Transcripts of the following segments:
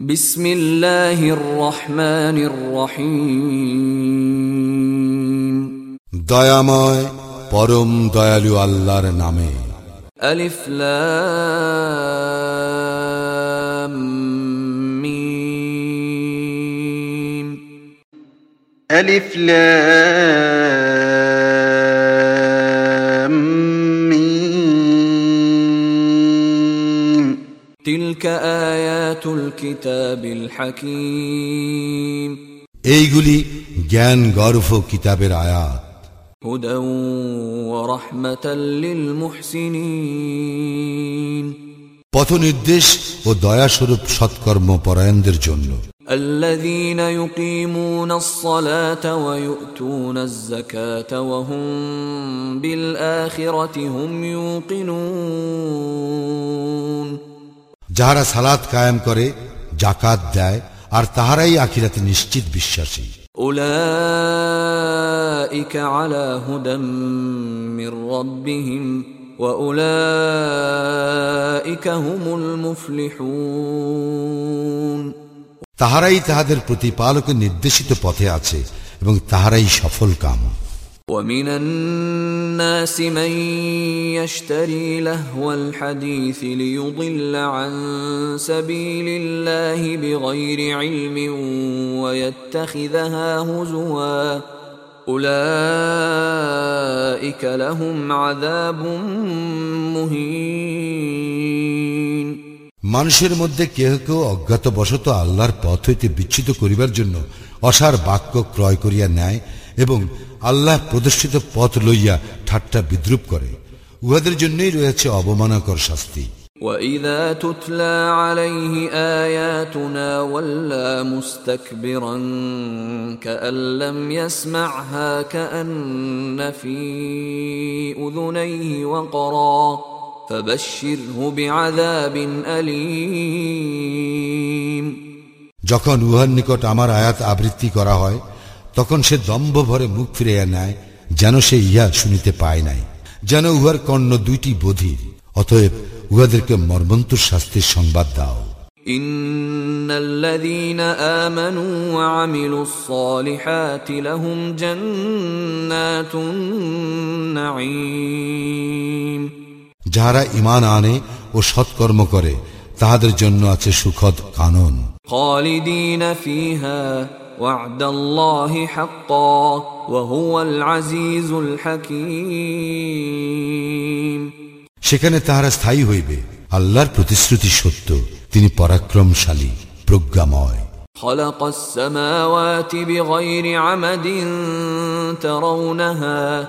بسم الله الرحمن الرحيم দয়াময় পরম দয়ালু আল্লাহর নামে ألف لام ميم ألف لام ميم تلك آيات الكتاب الحكيم এইগুলি জ্ঞান গর্ভ কিতাবের আয়াত هدى ورحمة للمحسنين পথ নির্দেশ ও দয়াস্বরূপ সৎকর্ম পরায়ণদের জন্য الذين يقيمون الصلاة ويؤتون الزكاة وهم بالآخرة هم يوقنون যাহারা সালাত কায়েম করে জাকাত দেয় আর তাহারাই আখিরাতে নিশ্চিত বিশ্বাসী أولئك على هدى من ربهم وأولئك هم المفلحون তাহারাই তাহাদের প্রতিপালকের নির্দেশিত পথে আছে এবং তাহারাই সফল কাম ومن الناس من يشتري لهو الحديث ليضل عن سبيل الله بغير علم ويتخذها هزوا اولئك لهم عذاب مهين মানুষের মধ্যে কেহ কেউ অজ্ঞাত বশত আল্লাহর পথ হইতে বিচ্ছিত করিবার জন্য অসার বাক্য ক্রয় করিয়া নেয় এবং আল্লাহ প্রদর্শিত পথ লইয়া ঠাট্টা বিদ্রুপ করে উহাদের জন্যই রয়েছে অবমানকর শাস্তি واذا تتلى عليه اياتنا ولى مستكبرا كان لم يسمعها كان في اذنيه وقرا فبشره بعذاب اليم যখন উহার নিকট আমার আয়াত আবৃত্তি করা হয় তখন সে দম্ভ ভরে মুখ ফিরাইয়া নেয় যেন সে ইহা শুনিতে পায় নাই যেন উহার কর্ণ দুইটি বধির অতএব উহাদেরকে মর্মন্তুর শাস্তির সংবাদ দাও ان الذين امنوا وعملوا الصالحات لهم جنات النعيم যাহারা ইমান আনে ও সৎকর্ম করে তাহাদের জন্য আছে সুখদ কানন خالدين فيها وعد الله حقا وهو العزيز الحكيم সেখানে তাহারা স্থায়ী হইবে আল্লাহর প্রতিশ্রুতি সত্য তিনি পরাক্রমশালী প্রজ্ঞাময় خلق السماوات بغير عمد ترونها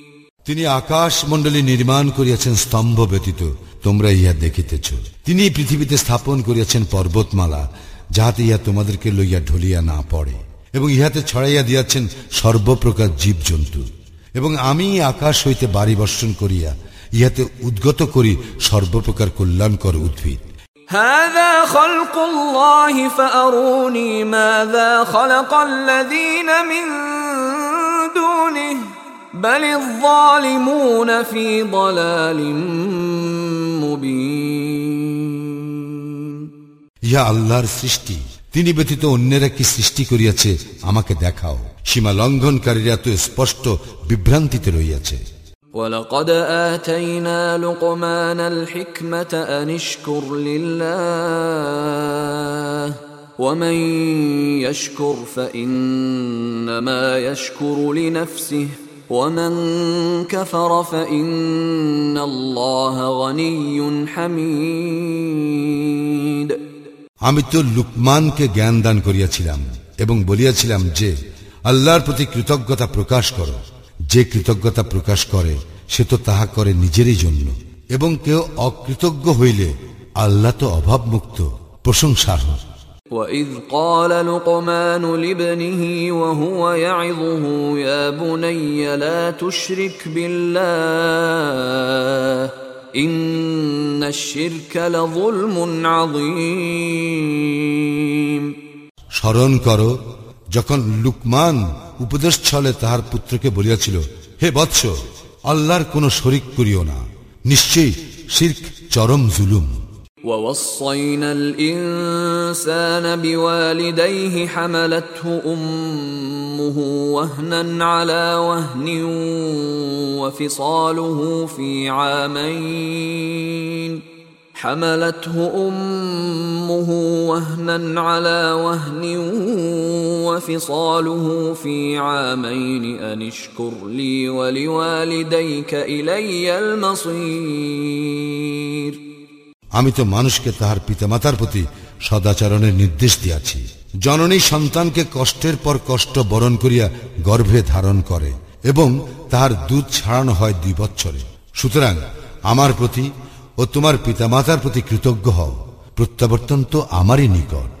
তিনি আকাশ মণ্ডলী নির্মাণ করিয়াছেন স্তম্ভ ব্যতীত তোমরা ইহা দেখিতেছ তিনি পৃথিবীতে স্থাপন করিয়াছেন পর্বতমালা যাহাতে ইহা তোমাদেরকে লইয়া ঢলিয়া না পড়ে এবং ইহাতে ছড়াইয়া দিয়াছেন সর্বপ্রকার জীবজন্তু এবং আমি আকাশ হইতে বাড়ি বর্ষণ করিয়া ইহাতে উদ্গত করি সর্বপ্রকার কল্যাণকর উদ্ভিদ هذا خلق الله فأروني ماذا خلق الذين من دونه بل الظالمون في ضلال مبين ইহা আল্লাহর সৃষ্টি তিনি ব্যতীত অন্যেরা কি সৃষ্টি করিয়াছে আমাকে দেখাও সীমা লঙ্ঘনকারীরা তো স্পষ্ট বিভ্রান্তিতে রইয়াছে ولقد آتينا لقمان الحكمة أن اشكر لله ومن يشكر فإنما يشكر لنفسه ومن كفر فإن الله غني حميد আমি তো লুকমানকে জ্ঞান দান করিয়াছিলাম এবং বলিয়াছিলাম যে আল্লাহর প্রতি কৃতজ্ঞতা প্রকাশ করো যে কৃতজ্ঞতা প্রকাশ করে সে তো তাহা করে নিজেরই জন্য এবং কেউ অকৃতজ্ঞ হইলে আল্লাহ তো অভাবমুক্ত প্রশংসার وإذ قال لقمان لابنه وهو يعظه يا بني لا تشرك بالله إن الشرك لظلم عظيم স্মরণ করো যখন লুকমান উপদেশ ছলে তাহার পুত্রকে বলিয়াছিল হে বৎস আল্লাহর কোন শরিক করিও না নিশ্চয়ই শির্ক চরম জুলুম ووصينا الإنسان بوالديه حملته أمه وهنا على وهن وفصاله في عامين. حملته أمه وهنا على وهن وفصاله في عامين. أن اشكر لي ولوالديك إلي المصير. আমি তো মানুষকে তাহার পিতামাতার প্রতি সদাচরণের নির্দেশ দিয়াছি। জননী সন্তানকে কষ্টের পর কষ্ট বরণ করিয়া গর্ভে ধারণ করে এবং তাহার দুধ ছাড়ানো হয় দুই বৎসরে। সুতরাং আমার প্রতি ও তোমার পিতামাতার প্রতি কৃতজ্ঞ হও। প্রত্যাবর্তন তো আমারই নিকট।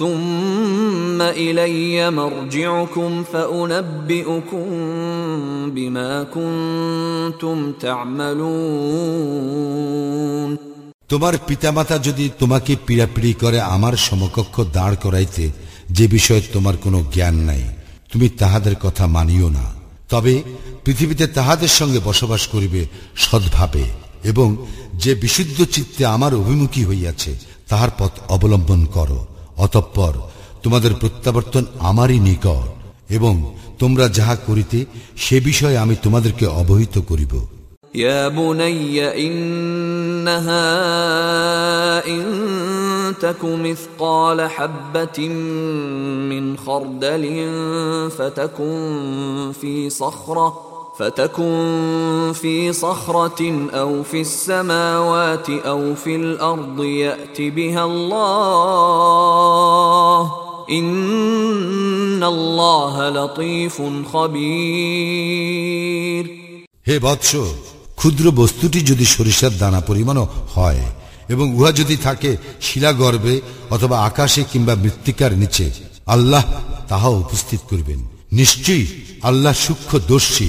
ثم إلي مرجعكم فأنبئكم بما كنتم تعملون তোমার পিতামাতা যদি তোমাকে পীড়াপিড়ি করে আমার সমকক্ষ দাঁড় করাইতে যে বিষয়ে তোমার কোনো জ্ঞান নাই তুমি তাহাদের কথা মানিও না তবে পৃথিবীতে তাহাদের সঙ্গে বসবাস করিবে সদ্ভাবে এবং যে বিশুদ্ধ চিত্তে আমার অভিমুখী হইয়াছে তাহার পথ অবলম্বন করো অতঃপর তোমাদের প্রত্যাবর্তন আমারই নিকট এবং তোমরা যাহা করিতে সে বিষয়ে আমি তোমাদেরকে অবহিত করিব يا بني إنها إن تك مثقال حبة من خردل فتكن في صخرة فتكن في صخرة أو في السماوات أو في الأرض يأت بها الله إن الله لطيف خبير হে বৎস ক্ষুদ্র বস্তুটি যদি সরিষার দানা পরিমাণও হয় এবং উহা যদি থাকে শিলাগর্ভে অথবা আকাশে কিংবা মৃত্তিকার নিচে আল্লাহ তাহা উপস্থিত করবেন নিশ্চয়ই আল্লাহ সূক্ষ্ম দর্শী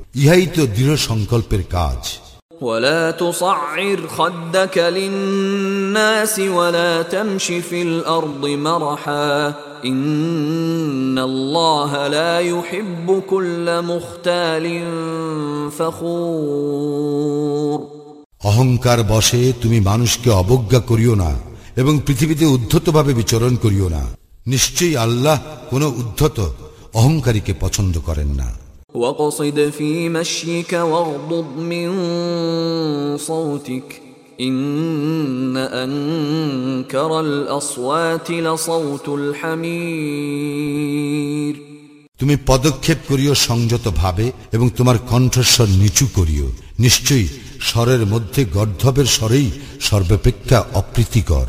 ইহাই তো দৃঢ় সংকল্পের কাজ ولا تصعر خدك للناس ولا تمش في الارض مرحا ان الله لا يحب كل مختال فخور অহংকার বশে তুমি মানুষকে অবজ্ঞা করিও না এবং পৃথিবীতে উদ্ধতভাবে বিচরণ করিও না নিশ্চয়ই আল্লাহ কোন উদ্ধত অহংকারীকে পছন্দ করেন না واقصد في مشيك واغضض من صوتك ان انكر الاصوات لصوت الحمير তুমি পদক্ষেপ করিও সংযত ভাবে এবং তোমার কণ্ঠস্বর নিচু করিও নিশ্চয়ই স্বরের মধ্যে গর্ধবের স্বরেই সর্বাপেক্ষা অপ্রীতিকর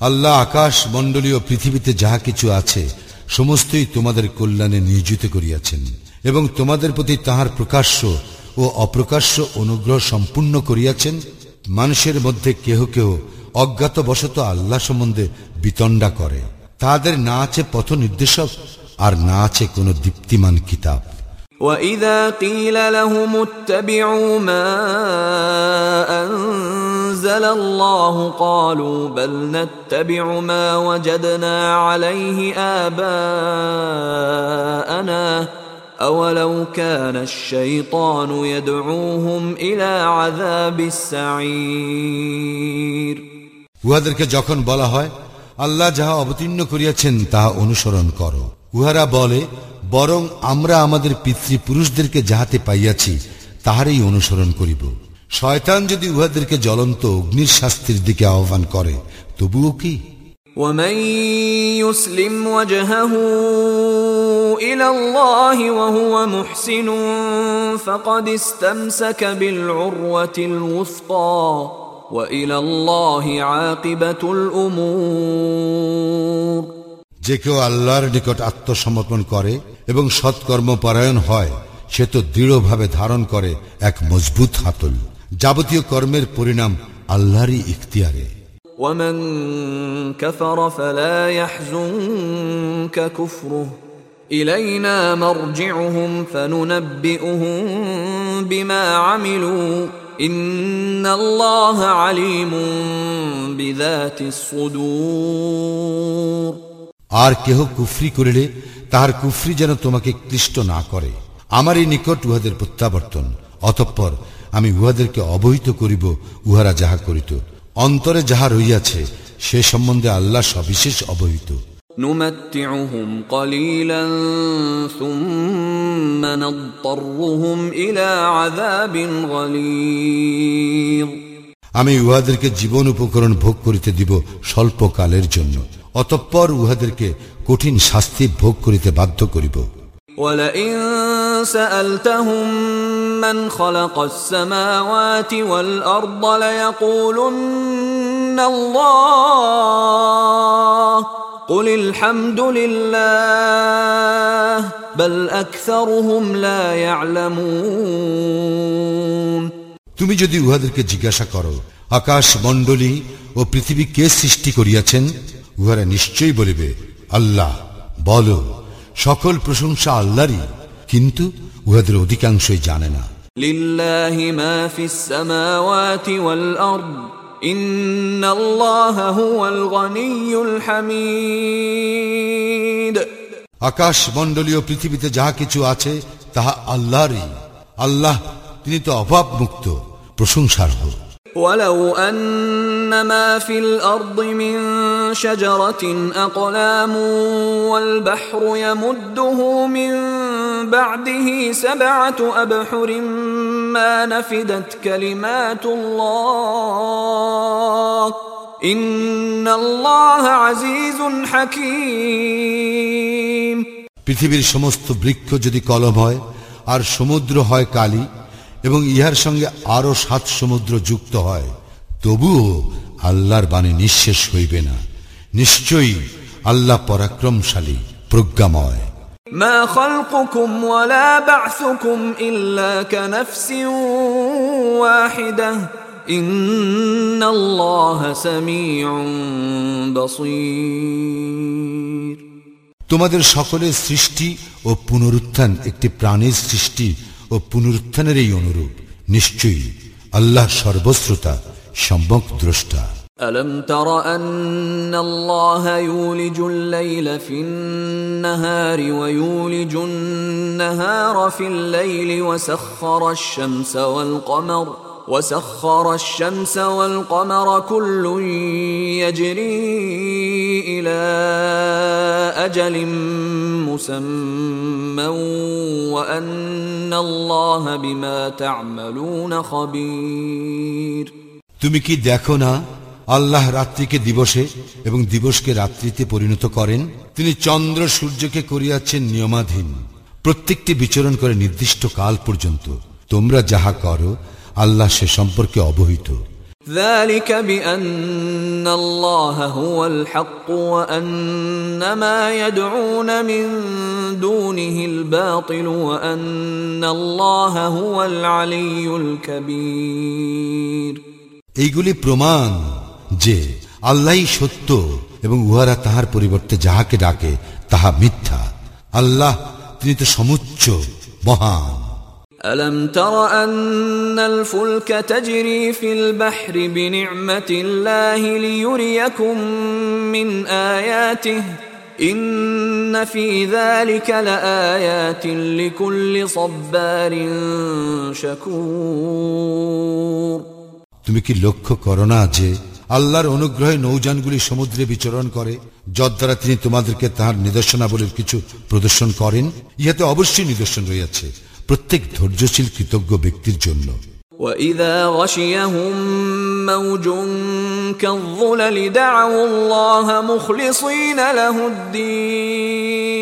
আল্লাহ আকাশ মণ্ডলীয় পৃথিবীতে যাহা কিছু আছে, সমস্তই তোমাদের কল্যাণে নিয়োজিত করিয়াছেন এবং তোমাদের প্রতি তাহার প্রকাশ্য ও অপ্রকাশ্য অনুগ্রহ সম্পূর্ণ করিয়াছেন। মানুষের মধ্যে কেহ কেহ অজ্ঞাতবশত আল্লাহ সম্বন্ধে বিতণ্ডা করে। তাদের না আছে পথ নির্দেশক আর না আছে কোনো দীপ্তিমান কিতাব। وإذا قيل لهم اتبعوا ما أنزل الله قالوا بل نتبع ما وجدنا عليه آباءنا أولو كان الشيطان يدعوهم إلى عذاب السعير উহাদেরকে যখন বলা হয় আল্লাহ যাহা অবতীর্ণ করিয়াছেন তাহা অনুসরণ করো উহারা বলে বরং আমরা আমাদের পিতৃপুরুষদেরকে যাহাতে পাইয়াছি তাহারই অনুসরণ করিব শয়তান যদি উহাদেরকে জ্বলন্ত অগ্নির শাস্তির দিকে আহ্বান করে তবুও কি ومن يسلم وجهه إلى الله وهو محسن فقد استمسك بالعروة الوثقى وإلى الله عاقبة الأمور যে কেউ আল্লাহর নিকট আত্মসমর্পণ করে এবং সৎকর্ম পরায়ণ হয় সে তো দৃঢ়ভাবে ধারণ করে এক মজবুত হাতল যাবতীয় কর্মের পরিণাম আল্লাহরই ইখতিয়ারে ومن كفر فلا يحزنك كفره إلينا مرجعهم فننبئهم بما عملوا إن الله عليم بذات الصدور আর কেহ কুফরি করিলে তাহার কুফরি যেন তোমাকে ক্লিষ্ট না করে আমারই নিকট উহাদের প্রত্যাবর্তন অতঃপর আমি উহাদেরকে অবহিত করিব উহারা যাহা করিত অন্তরে যাহা রইয়াছে সে সম্বন্ধে আল্লাহ সবিশেষ অবহিত نمتعهم قليلا ثم نضطرهم إلى عذاب غليظ আমি উহাদেরকে জীবন উপকরণ ভোগ করিতে দিব স্বল্পকালের জন্য অতঃপর উহাদেরকে কঠিন শাস্তি ভোগ করিতে বাধ্য করিব ولئن سألتهم من خلق السماوات والأرض ليقولن الله قل الحمد لله بل أكثرهم لا يعلمون তুমি যদি উহাদেরকে জিজ্ঞাসা করো আকাশ মণ্ডলী ও পৃথিবী কে সৃষ্টি করিয়াছেন? উহারা নিশ্চয়ই বলিবে আল্লাহ বল সকল প্রশংসা আল্লাহরই কিন্তু উহাদের অধিকাংশই জানে না। ফিস আকাশ মন্ডলীয় পৃথিবীতে যাহা কিছু আছে তাহা আল্লাহরই। আল্লাহ তিনি তো অভাব মুক্ত প্রশংসার্হ ولو أن ما في الأرض من شجرة أقلام والبحر يمده من بعده سبعة أبحر ما نفدت كلمات الله إن الله عزيز حكيم পৃথিবীর সমস্ত বৃক্ষ যদি কলম হয় আর সমুদ্র হয় কালি এবং ইহার সঙ্গে আরো সাত সমুদ্র যুক্ত হয় তবুও আল্লাহর বাণী নিঃশেষ হইবে না নিশ্চয়ই আল্লাহ পরাক্রমশালী প্রজ্ঞাময় ما خلقكم ولا بعثكم إلا كنفس واحدة إن الله سميع بصير তোমাদের সকলের সৃষ্টি ও পুনরুত্থান একটি প্রাণীর সৃষ্টি ও পুনরুত্থানের এই অনুরূপ নিশ্চয়ই আল্লাহ সর্বশ্রোতা সম্যক দ্রষ্টা ألم تر أن الله يولج الليل في النهار ويولج النهار في الليل وسخر الشمس والقمر وسخر الشمس والقمر كل يجري إلى أجل مسمى وأن তুমি কি দেখো না আল্লাহ রাত্রিকে দিবসে এবং দিবসকে রাত্রিতে পরিণত করেন? তিনি চন্দ্র সূর্যকে করিয়াছেন নিয়মাধীন। প্রত্যেকটি বিচরণ করে নির্দিষ্ট কাল পর্যন্ত। তোমরা যাহা করো, আল্লাহ সে সম্পর্কে অবহিত। ذلك بأن الله هو الحق وأن ما يدعون من دونه الباطل وأن الله هو العلي الكبير এইগুলি প্রমাণ যে আল্লাহই সত্য এবং উহারা তাহার পরিবর্তে যাহাকে ডাকে তাহা মিথ্যা আল্লাহ তিনি তো সমুচ্চ মহান ألم تر أن الفلك تجري في البحر بنعمة الله ليريكم من آياته إن في ذلك لآيات لكل صبار شكور তুমি কি লক্ষ্য করো না যে আল্লাহর অনুগ্রহে নৌযানগুলি সমুদ্রে বিচরণ করে যদ্বারা তিনি তোমাদেরকে তাহার নিদর্শনাবলীর কিছু প্রদর্শন করেন ইহাতে অবশ্যই নিদর্শন রয়েছে প্রত্যেক ধৈর্যশীল কৃতজ্ঞ ব্যক্তির জন্য وإذا غشيهم موج كالظلل دعوا الله مخلصين له الدين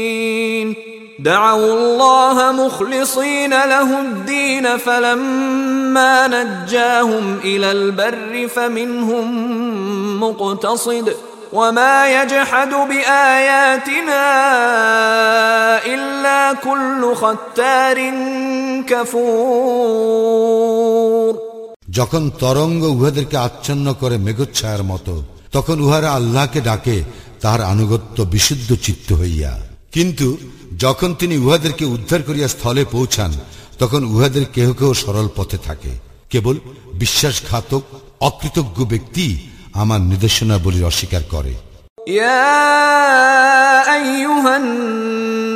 دعوا الله مخلصين له الدين فلما نجاهم إلى البر فمنهم مقتصد وما يجحد بآياتنا إلا كل ختار كفور যখন তরঙ্গ উহাদেরকে আচ্ছন্ন করে মেঘচ্ছায়ার মতো তখন উহারা আল্লাহকে ডাকে তাহার আনুগত্য বিশুদ্ধ চিত্ত হইয়া। কিন্তু যখন তিনি উহাদেরকে উদ্ধার করিয়া স্থলে পৌঁছান তখন উহাদের কেহ কেহ সরল পথে থাকে। কেবল বিশ্বাসঘাতক অকৃতজ্ঞ ব্যক্তি আমার নির্দেশনাবলী অস্বীকার করে। ইয়া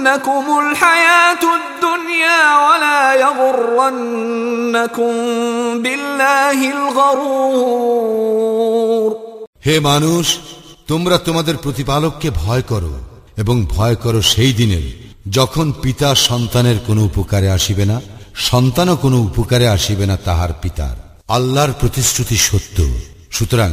تغرنكم الحياة الدنيا ولا يغرنكم بالله الغرور হে মানুষ তোমরা তোমাদের প্রতিপালককে ভয় করো এবং ভয় করো সেই দিনের যখন পিতা সন্তানের কোনো উপকারে আসিবে না সন্তানও কোনো উপকারে আসিবে না তাহার পিতার আল্লাহর প্রতিশ্রুতি সত্য সুতরাং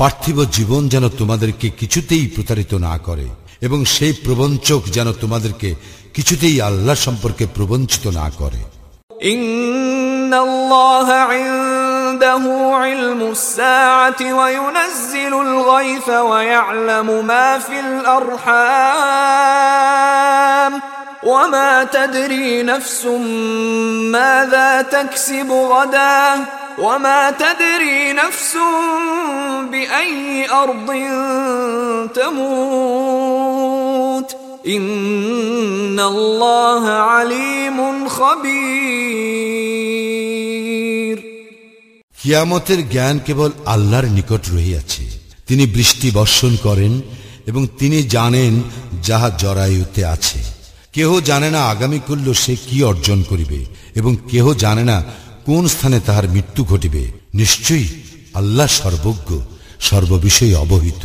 পার্থিব জীবন যেন তোমাদেরকে কিছুতেই প্রতারিত না করে এবং সেই প্রবঞ্চক যেন তোমাদেরকে কিছুতেই আল্লাহ সম্পর্কে প্রবঞ্চিত না করে। إن الله عنده علم الساعة وينزل الغيث ويعلم ما في الأرحام وما تدري نفس ماذا تكسب غدا وما تدري نفس بأي أرض تموت إن الله عليم خبير কিয়ামতের জ্ঞান কেবল আল্লাহর নিকট রহিয়াছে তিনি বৃষ্টি বর্ষণ করেন এবং তিনি জানেন যাহা জরায়ুতে আছে কেহ জানে না আগামী করল সে কি অর্জন করিবে, এবং কেহ জানে না কোন স্থানে তাহার মৃত্যু ঘটিবে। নিশ্চয়ই আল্লাহ সর্বজ্ঞ, সর্ববিষয়ে অবহিত।